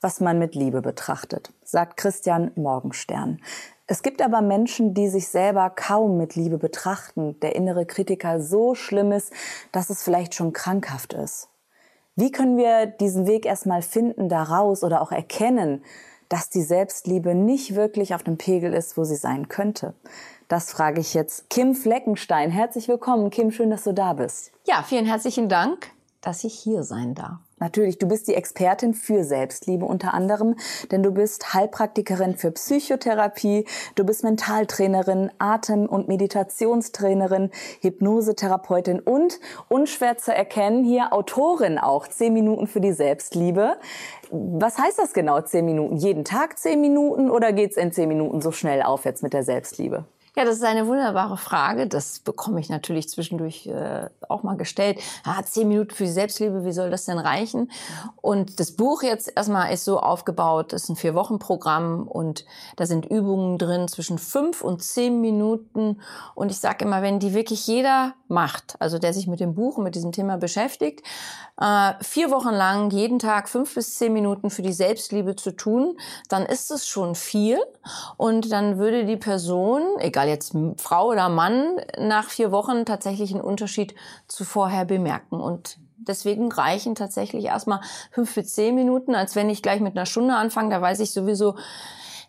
was man mit Liebe betrachtet, sagt Christian Morgenstern. Es gibt aber Menschen, die sich selber kaum mit Liebe betrachten, der innere Kritiker so schlimm ist, dass es vielleicht schon krankhaft ist. Wie können wir diesen Weg erstmal finden, daraus oder auch erkennen, dass die Selbstliebe nicht wirklich auf dem Pegel ist, wo sie sein könnte? Das frage ich jetzt Kim Fleckenstein. Herzlich willkommen, Kim, schön, dass du da bist. Ja, vielen herzlichen Dank, dass ich hier sein darf. Natürlich, du bist die Expertin für Selbstliebe unter anderem, denn du bist Heilpraktikerin für Psychotherapie, du bist Mentaltrainerin, Atem- und Meditationstrainerin, Hypnosetherapeutin und, unschwer zu erkennen, hier Autorin auch, zehn Minuten für die Selbstliebe. Was heißt das genau, zehn Minuten? Jeden Tag zehn Minuten oder geht's in zehn Minuten so schnell aufwärts mit der Selbstliebe? Ja, das ist eine wunderbare Frage. Das bekomme ich natürlich zwischendurch äh, auch mal gestellt. Ah, zehn Minuten für die Selbstliebe, wie soll das denn reichen? Und das Buch jetzt erstmal ist so aufgebaut, das ist ein Vier-Wochen-Programm und da sind Übungen drin zwischen fünf und zehn Minuten. Und ich sage immer, wenn die wirklich jeder macht, also der sich mit dem Buch und mit diesem Thema beschäftigt, äh, vier Wochen lang jeden Tag fünf bis zehn Minuten für die Selbstliebe zu tun, dann ist es schon viel. Und dann würde die Person, egal jetzt Frau oder Mann, nach vier Wochen tatsächlich einen Unterschied zu vorher bemerken. Und deswegen reichen tatsächlich erstmal fünf bis zehn Minuten, als wenn ich gleich mit einer Stunde anfange. Da weiß ich sowieso,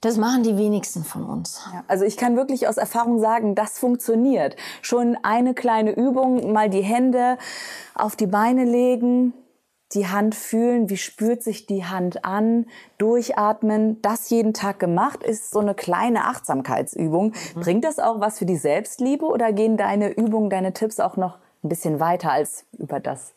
das machen die wenigsten von uns. Ja, also ich kann wirklich aus Erfahrung sagen, das funktioniert. Schon eine kleine Übung, mal die Hände auf die Beine legen, die Hand fühlen, wie spürt sich die Hand an, durchatmen, das jeden Tag gemacht, ist so eine kleine Achtsamkeitsübung. Mhm. Bringt das auch was für die Selbstliebe oder gehen deine Übungen, deine Tipps auch noch ein bisschen weiter als über das?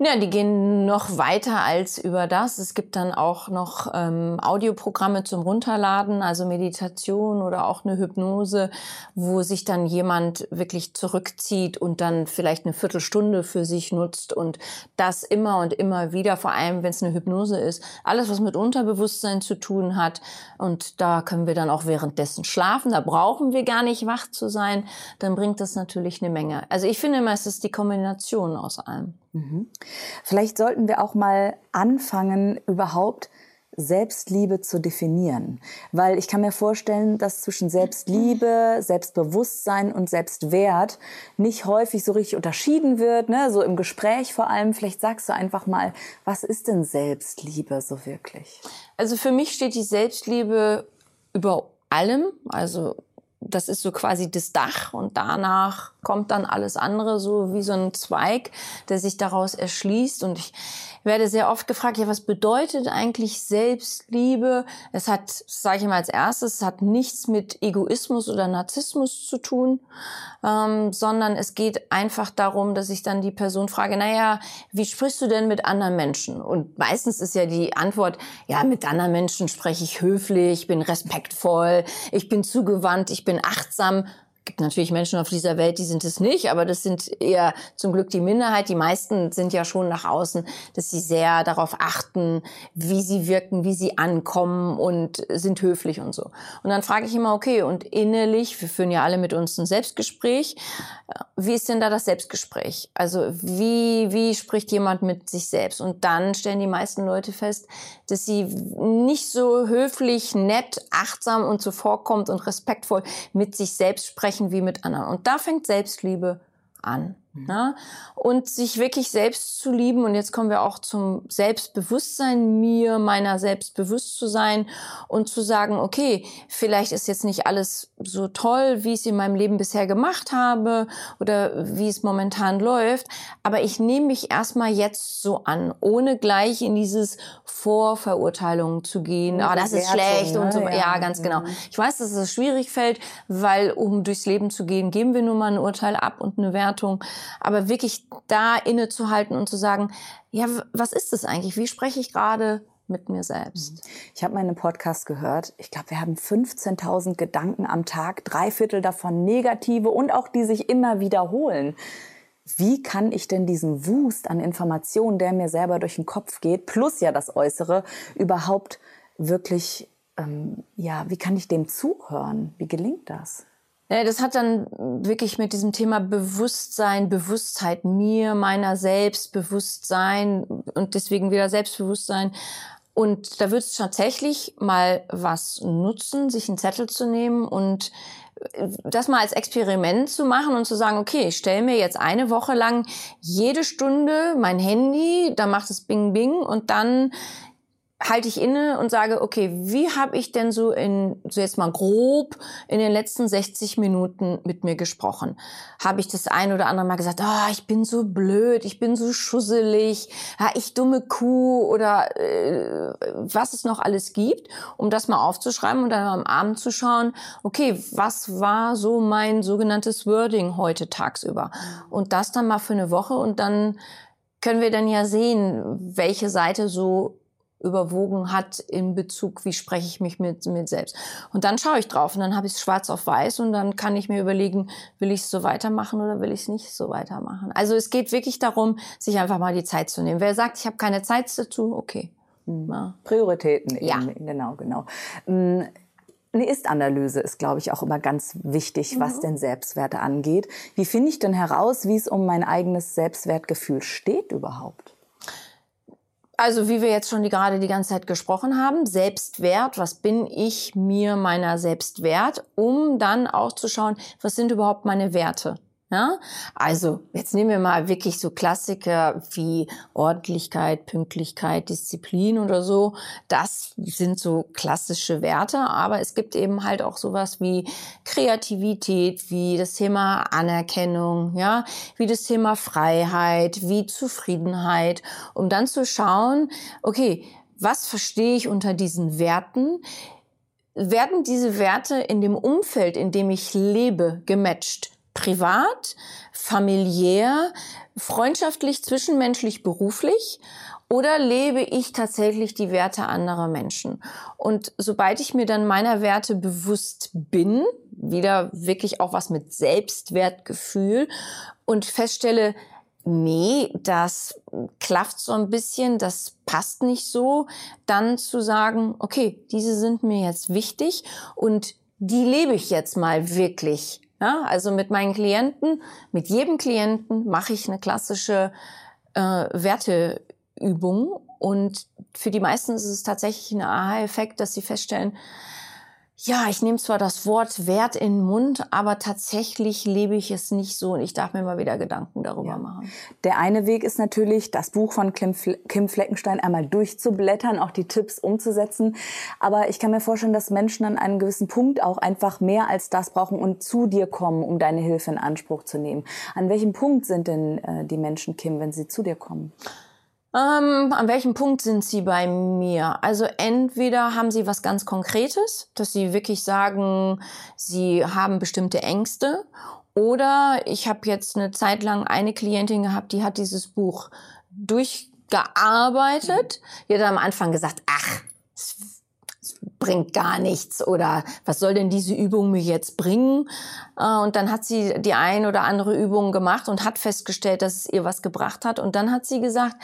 Ja, die gehen noch weiter als über das. Es gibt dann auch noch ähm, Audioprogramme zum Runterladen, also Meditation oder auch eine Hypnose, wo sich dann jemand wirklich zurückzieht und dann vielleicht eine Viertelstunde für sich nutzt und das immer und immer wieder, vor allem wenn es eine Hypnose ist, alles, was mit Unterbewusstsein zu tun hat. Und da können wir dann auch währenddessen schlafen. Da brauchen wir gar nicht wach zu sein. Dann bringt das natürlich eine Menge. Also ich finde immer, es ist die Kombination aus allem. Mhm. Vielleicht sollten wir auch mal anfangen, überhaupt Selbstliebe zu definieren. Weil ich kann mir vorstellen, dass zwischen Selbstliebe, Selbstbewusstsein und Selbstwert nicht häufig so richtig unterschieden wird, ne? so im Gespräch vor allem. Vielleicht sagst du einfach mal, was ist denn Selbstliebe so wirklich? Also für mich steht die Selbstliebe über allem. Also das ist so quasi das Dach und danach kommt dann alles andere so wie so ein Zweig, der sich daraus erschließt. Und ich werde sehr oft gefragt, ja, was bedeutet eigentlich Selbstliebe? Es hat, sage ich mal als erstes, es hat nichts mit Egoismus oder Narzissmus zu tun, ähm, sondern es geht einfach darum, dass ich dann die Person frage, naja, wie sprichst du denn mit anderen Menschen? Und meistens ist ja die Antwort, ja, mit anderen Menschen spreche ich höflich, bin respektvoll, ich bin zugewandt, ich bin achtsam gibt natürlich Menschen auf dieser Welt, die sind es nicht, aber das sind eher zum Glück die Minderheit. Die meisten sind ja schon nach außen, dass sie sehr darauf achten, wie sie wirken, wie sie ankommen und sind höflich und so. Und dann frage ich immer, okay, und innerlich, wir führen ja alle mit uns ein Selbstgespräch, wie ist denn da das Selbstgespräch? Also wie, wie spricht jemand mit sich selbst? Und dann stellen die meisten Leute fest, dass sie nicht so höflich, nett, achtsam und zuvorkommt und respektvoll mit sich selbst sprechen, sprechen wie mit anderen. Und da fängt Selbstliebe an. Ja? Und sich wirklich selbst zu lieben. Und jetzt kommen wir auch zum Selbstbewusstsein, mir meiner selbst bewusst zu sein und zu sagen, okay, vielleicht ist jetzt nicht alles so toll, wie ich es in meinem Leben bisher gemacht habe oder wie es momentan läuft. Aber ich nehme mich erstmal jetzt so an, ohne gleich in dieses Vorverurteilung zu gehen. Ah, oh, das ist schlecht ne? und so. Ja, ja ganz genau. Mhm. Ich weiß, dass es schwierig fällt, weil um durchs Leben zu gehen, geben wir nun mal ein Urteil ab und eine Wertung aber wirklich da innezuhalten und zu sagen, ja, was ist das eigentlich? Wie spreche ich gerade mit mir selbst. Mhm. Ich habe meinen Podcast gehört. Ich glaube, wir haben 15.000 Gedanken am Tag, drei Viertel davon negative und auch die sich immer wiederholen. Wie kann ich denn diesen Wust an Informationen, der mir selber durch den Kopf geht, plus ja das Äußere, überhaupt wirklich, ähm, ja, wie kann ich dem zuhören? Wie gelingt das? Ja, das hat dann wirklich mit diesem Thema Bewusstsein, Bewusstheit mir, meiner Selbstbewusstsein und deswegen wieder Selbstbewusstsein. Und da wird es tatsächlich mal was nutzen, sich einen Zettel zu nehmen und äh, das mal als Experiment zu machen und zu sagen, okay, ich stelle mir jetzt eine Woche lang jede Stunde mein Handy, da macht es Bing Bing und dann halte ich inne und sage, okay, wie habe ich denn so in, so jetzt mal grob, in den letzten 60 Minuten mit mir gesprochen? Habe ich das ein oder andere Mal gesagt, oh, ich bin so blöd, ich bin so schusselig, ja, ich dumme Kuh oder äh, was es noch alles gibt, um das mal aufzuschreiben und dann am Abend zu schauen, okay, was war so mein sogenanntes Wording heute tagsüber? Und das dann mal für eine Woche und dann können wir dann ja sehen, welche Seite so überwogen hat in Bezug, wie spreche ich mich mit mir selbst. Und dann schaue ich drauf und dann habe ich es schwarz auf weiß und dann kann ich mir überlegen, will ich es so weitermachen oder will ich es nicht so weitermachen. Also es geht wirklich darum, sich einfach mal die Zeit zu nehmen. Wer sagt, ich habe keine Zeit dazu, okay. Mhm. Ja. Prioritäten eben. Ja. Genau, genau. Mm, eine Ist-Analyse ist, glaube ich, auch immer ganz wichtig, was mhm. den Selbstwert angeht. Wie finde ich denn heraus, wie es um mein eigenes Selbstwertgefühl steht überhaupt? Also wie wir jetzt schon die, gerade die ganze Zeit gesprochen haben, Selbstwert, was bin ich mir meiner selbst wert, um dann auch zu schauen, was sind überhaupt meine Werte. Ja? Also, jetzt nehmen wir mal wirklich so Klassiker wie Ordentlichkeit, Pünktlichkeit, Disziplin oder so. Das sind so klassische Werte, aber es gibt eben halt auch sowas wie Kreativität, wie das Thema Anerkennung, ja, wie das Thema Freiheit, wie Zufriedenheit, um dann zu schauen, okay, was verstehe ich unter diesen Werten? Werden diese Werte in dem Umfeld, in dem ich lebe, gematcht? Privat, familiär, freundschaftlich, zwischenmenschlich, beruflich? Oder lebe ich tatsächlich die Werte anderer Menschen? Und sobald ich mir dann meiner Werte bewusst bin, wieder wirklich auch was mit Selbstwertgefühl und feststelle, nee, das klafft so ein bisschen, das passt nicht so, dann zu sagen, okay, diese sind mir jetzt wichtig und die lebe ich jetzt mal wirklich ja, also mit meinen Klienten, mit jedem Klienten mache ich eine klassische äh, Werteübung. Und für die meisten ist es tatsächlich ein Aha-Effekt, dass sie feststellen, ja, ich nehme zwar das Wort Wert in den Mund, aber tatsächlich lebe ich es nicht so und ich darf mir mal wieder Gedanken darüber ja. machen. Der eine Weg ist natürlich, das Buch von Kim, Kim Fleckenstein einmal durchzublättern, auch die Tipps umzusetzen. Aber ich kann mir vorstellen, dass Menschen an einem gewissen Punkt auch einfach mehr als das brauchen und zu dir kommen, um deine Hilfe in Anspruch zu nehmen. An welchem Punkt sind denn äh, die Menschen, Kim, wenn sie zu dir kommen? Ähm, an welchem Punkt sind Sie bei mir? Also entweder haben Sie was ganz Konkretes, dass Sie wirklich sagen, Sie haben bestimmte Ängste, oder ich habe jetzt eine Zeit lang eine Klientin gehabt, die hat dieses Buch durchgearbeitet. Die hat am Anfang gesagt, ach, es bringt gar nichts oder was soll denn diese Übung mir jetzt bringen? Äh, und dann hat sie die ein oder andere Übung gemacht und hat festgestellt, dass es ihr was gebracht hat. Und dann hat sie gesagt,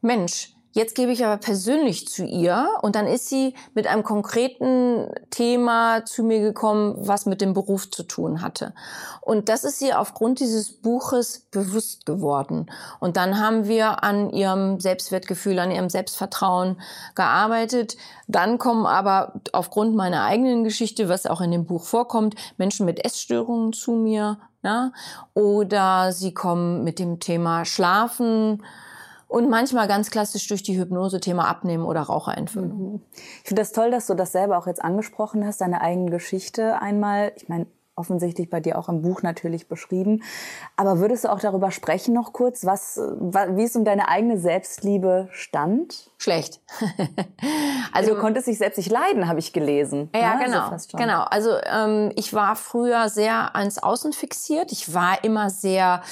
Mensch, Jetzt gebe ich aber persönlich zu ihr und dann ist sie mit einem konkreten Thema zu mir gekommen, was mit dem Beruf zu tun hatte. Und das ist ihr aufgrund dieses Buches bewusst geworden. Und dann haben wir an ihrem Selbstwertgefühl, an ihrem Selbstvertrauen gearbeitet. Dann kommen aber aufgrund meiner eigenen Geschichte, was auch in dem Buch vorkommt, Menschen mit Essstörungen zu mir. Ja? Oder sie kommen mit dem Thema Schlafen und manchmal ganz klassisch durch die Hypnose Thema Abnehmen oder Raucherentwöhnung. Mhm. Ich finde das toll, dass du das selber auch jetzt angesprochen hast, deine eigene Geschichte einmal. Ich meine, offensichtlich bei dir auch im Buch natürlich beschrieben. Aber würdest du auch darüber sprechen noch kurz, was, wie es um deine eigene Selbstliebe stand? Schlecht. also du konntest dich selbst nicht leiden, habe ich gelesen. Ja, ne? genau. Also genau. Also ähm, ich war früher sehr ans Außen fixiert. Ich war immer sehr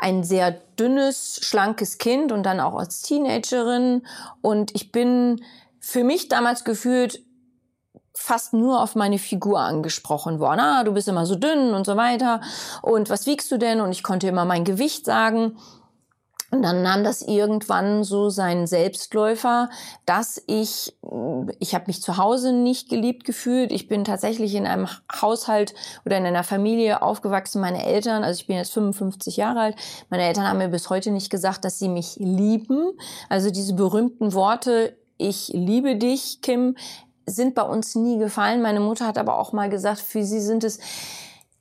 ein sehr dünnes, schlankes Kind und dann auch als Teenagerin. Und ich bin für mich damals gefühlt fast nur auf meine Figur angesprochen worden. Ah, du bist immer so dünn und so weiter. Und was wiegst du denn? Und ich konnte immer mein Gewicht sagen. Und dann nahm das irgendwann so seinen Selbstläufer, dass ich, ich habe mich zu Hause nicht geliebt gefühlt. Ich bin tatsächlich in einem Haushalt oder in einer Familie aufgewachsen. Meine Eltern, also ich bin jetzt 55 Jahre alt, meine Eltern haben mir bis heute nicht gesagt, dass sie mich lieben. Also diese berühmten Worte, ich liebe dich, Kim, sind bei uns nie gefallen. Meine Mutter hat aber auch mal gesagt, für sie sind es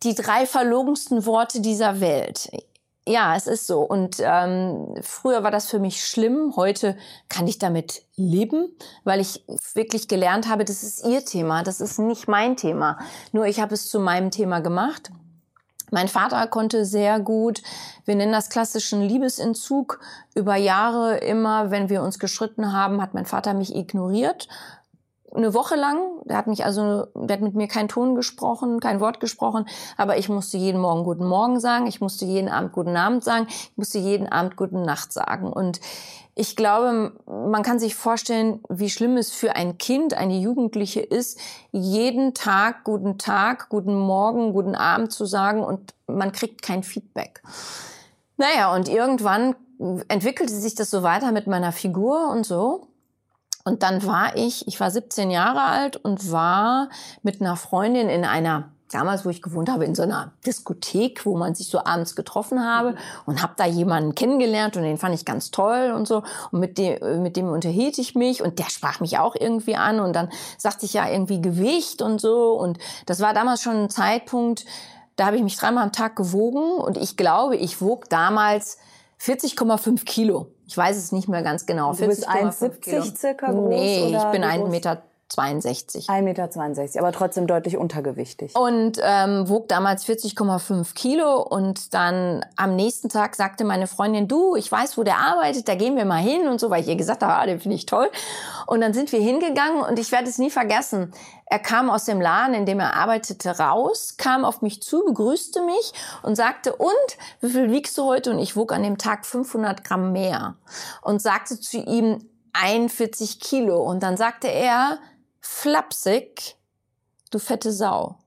die drei verlogensten Worte dieser Welt. Ja, es ist so. Und ähm, früher war das für mich schlimm. Heute kann ich damit leben, weil ich wirklich gelernt habe, das ist ihr Thema, das ist nicht mein Thema. Nur ich habe es zu meinem Thema gemacht. Mein Vater konnte sehr gut, wir nennen das klassischen Liebesentzug, über Jahre immer, wenn wir uns geschritten haben, hat mein Vater mich ignoriert eine Woche lang. Der hat mich also, der hat mit mir keinen Ton gesprochen, kein Wort gesprochen, aber ich musste jeden Morgen guten Morgen sagen, ich musste jeden Abend guten Abend sagen, ich musste jeden Abend guten Nacht sagen. Und ich glaube, man kann sich vorstellen, wie schlimm es für ein Kind, eine Jugendliche ist, jeden Tag guten Tag, guten Morgen, guten Abend zu sagen und man kriegt kein Feedback. Naja, und irgendwann entwickelte sich das so weiter mit meiner Figur und so. Und dann war ich, ich war 17 Jahre alt und war mit einer Freundin in einer damals, wo ich gewohnt habe, in so einer Diskothek, wo man sich so abends getroffen habe und habe da jemanden kennengelernt und den fand ich ganz toll und so. Und mit dem mit dem unterhielt ich mich und der sprach mich auch irgendwie an und dann sagte ich ja irgendwie Gewicht und so. Und das war damals schon ein Zeitpunkt, da habe ich mich dreimal am Tag gewogen und ich glaube, ich wog damals 40,5 Kilo. Ich weiß es nicht mehr ganz genau. Du bist 1,70 circa groß? Nee, ich bin 1,62 Meter 62. 1,62 Meter, aber trotzdem deutlich untergewichtig. Und ähm, wog damals 40,5 Kilo. Und dann am nächsten Tag sagte meine Freundin, du, ich weiß, wo der arbeitet, da gehen wir mal hin und so, weil ich ihr gesagt habe, ah, den finde ich toll. Und dann sind wir hingegangen und ich werde es nie vergessen. Er kam aus dem Laden, in dem er arbeitete, raus, kam auf mich zu, begrüßte mich und sagte, und, wie viel wiegst du heute? Und ich wog an dem Tag 500 Gramm mehr. Und sagte zu ihm, 41 Kilo. Und dann sagte er, flapsig, du fette Sau.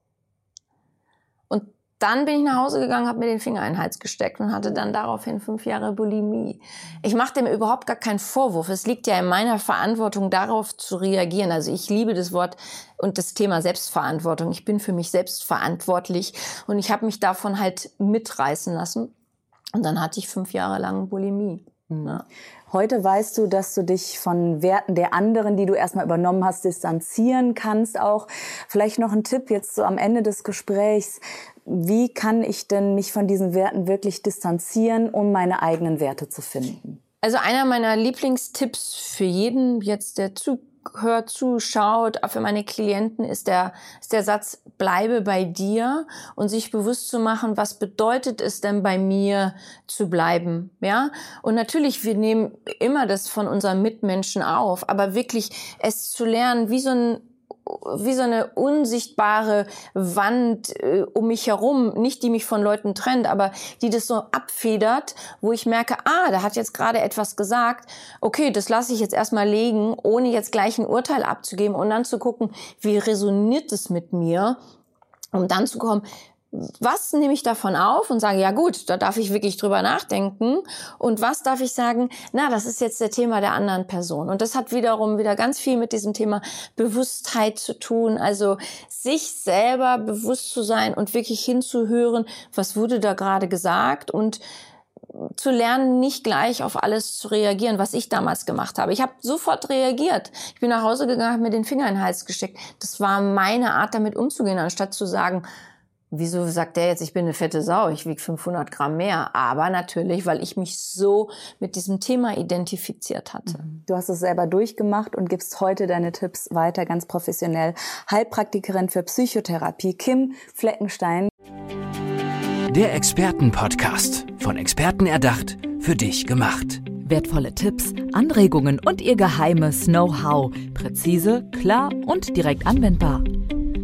Und dann bin ich nach Hause gegangen, habe mir den Finger in den Hals gesteckt und hatte dann daraufhin fünf Jahre Bulimie. Ich mache dem überhaupt gar keinen Vorwurf. Es liegt ja in meiner Verantwortung, darauf zu reagieren. Also ich liebe das Wort und das Thema Selbstverantwortung. Ich bin für mich selbst verantwortlich und ich habe mich davon halt mitreißen lassen. Und dann hatte ich fünf Jahre lang Bulimie. Ja. Heute weißt du, dass du dich von Werten der anderen, die du erstmal übernommen hast, distanzieren kannst auch. Vielleicht noch ein Tipp jetzt so am Ende des Gesprächs. Wie kann ich denn mich von diesen Werten wirklich distanzieren, um meine eigenen Werte zu finden? Also einer meiner Lieblingstipps für jeden jetzt, der zu hört, zuschaut, auch für meine Klienten ist der, ist der Satz, bleibe bei dir und sich bewusst zu machen, was bedeutet es denn bei mir zu bleiben, ja? Und natürlich, wir nehmen immer das von unseren Mitmenschen auf, aber wirklich es zu lernen, wie so ein wie so eine unsichtbare Wand äh, um mich herum, nicht die mich von Leuten trennt, aber die das so abfedert, wo ich merke, ah, da hat jetzt gerade etwas gesagt, okay, das lasse ich jetzt erstmal legen, ohne jetzt gleich ein Urteil abzugeben und dann zu gucken, wie resoniert es mit mir, um dann zu kommen, was nehme ich davon auf und sage, ja gut, da darf ich wirklich drüber nachdenken. Und was darf ich sagen, na, das ist jetzt der Thema der anderen Person. Und das hat wiederum wieder ganz viel mit diesem Thema Bewusstheit zu tun. Also sich selber bewusst zu sein und wirklich hinzuhören, was wurde da gerade gesagt und zu lernen, nicht gleich auf alles zu reagieren, was ich damals gemacht habe. Ich habe sofort reagiert. Ich bin nach Hause gegangen, habe mir den Finger in den Hals gesteckt. Das war meine Art, damit umzugehen, anstatt zu sagen, Wieso sagt der jetzt, ich bin eine fette Sau, ich wiege 500 Gramm mehr? Aber natürlich, weil ich mich so mit diesem Thema identifiziert hatte. Mhm. Du hast es selber durchgemacht und gibst heute deine Tipps weiter ganz professionell. Heilpraktikerin für Psychotherapie Kim Fleckenstein. Der Expertenpodcast. Von Experten erdacht, für dich gemacht. Wertvolle Tipps, Anregungen und ihr geheimes Know-how. Präzise, klar und direkt anwendbar.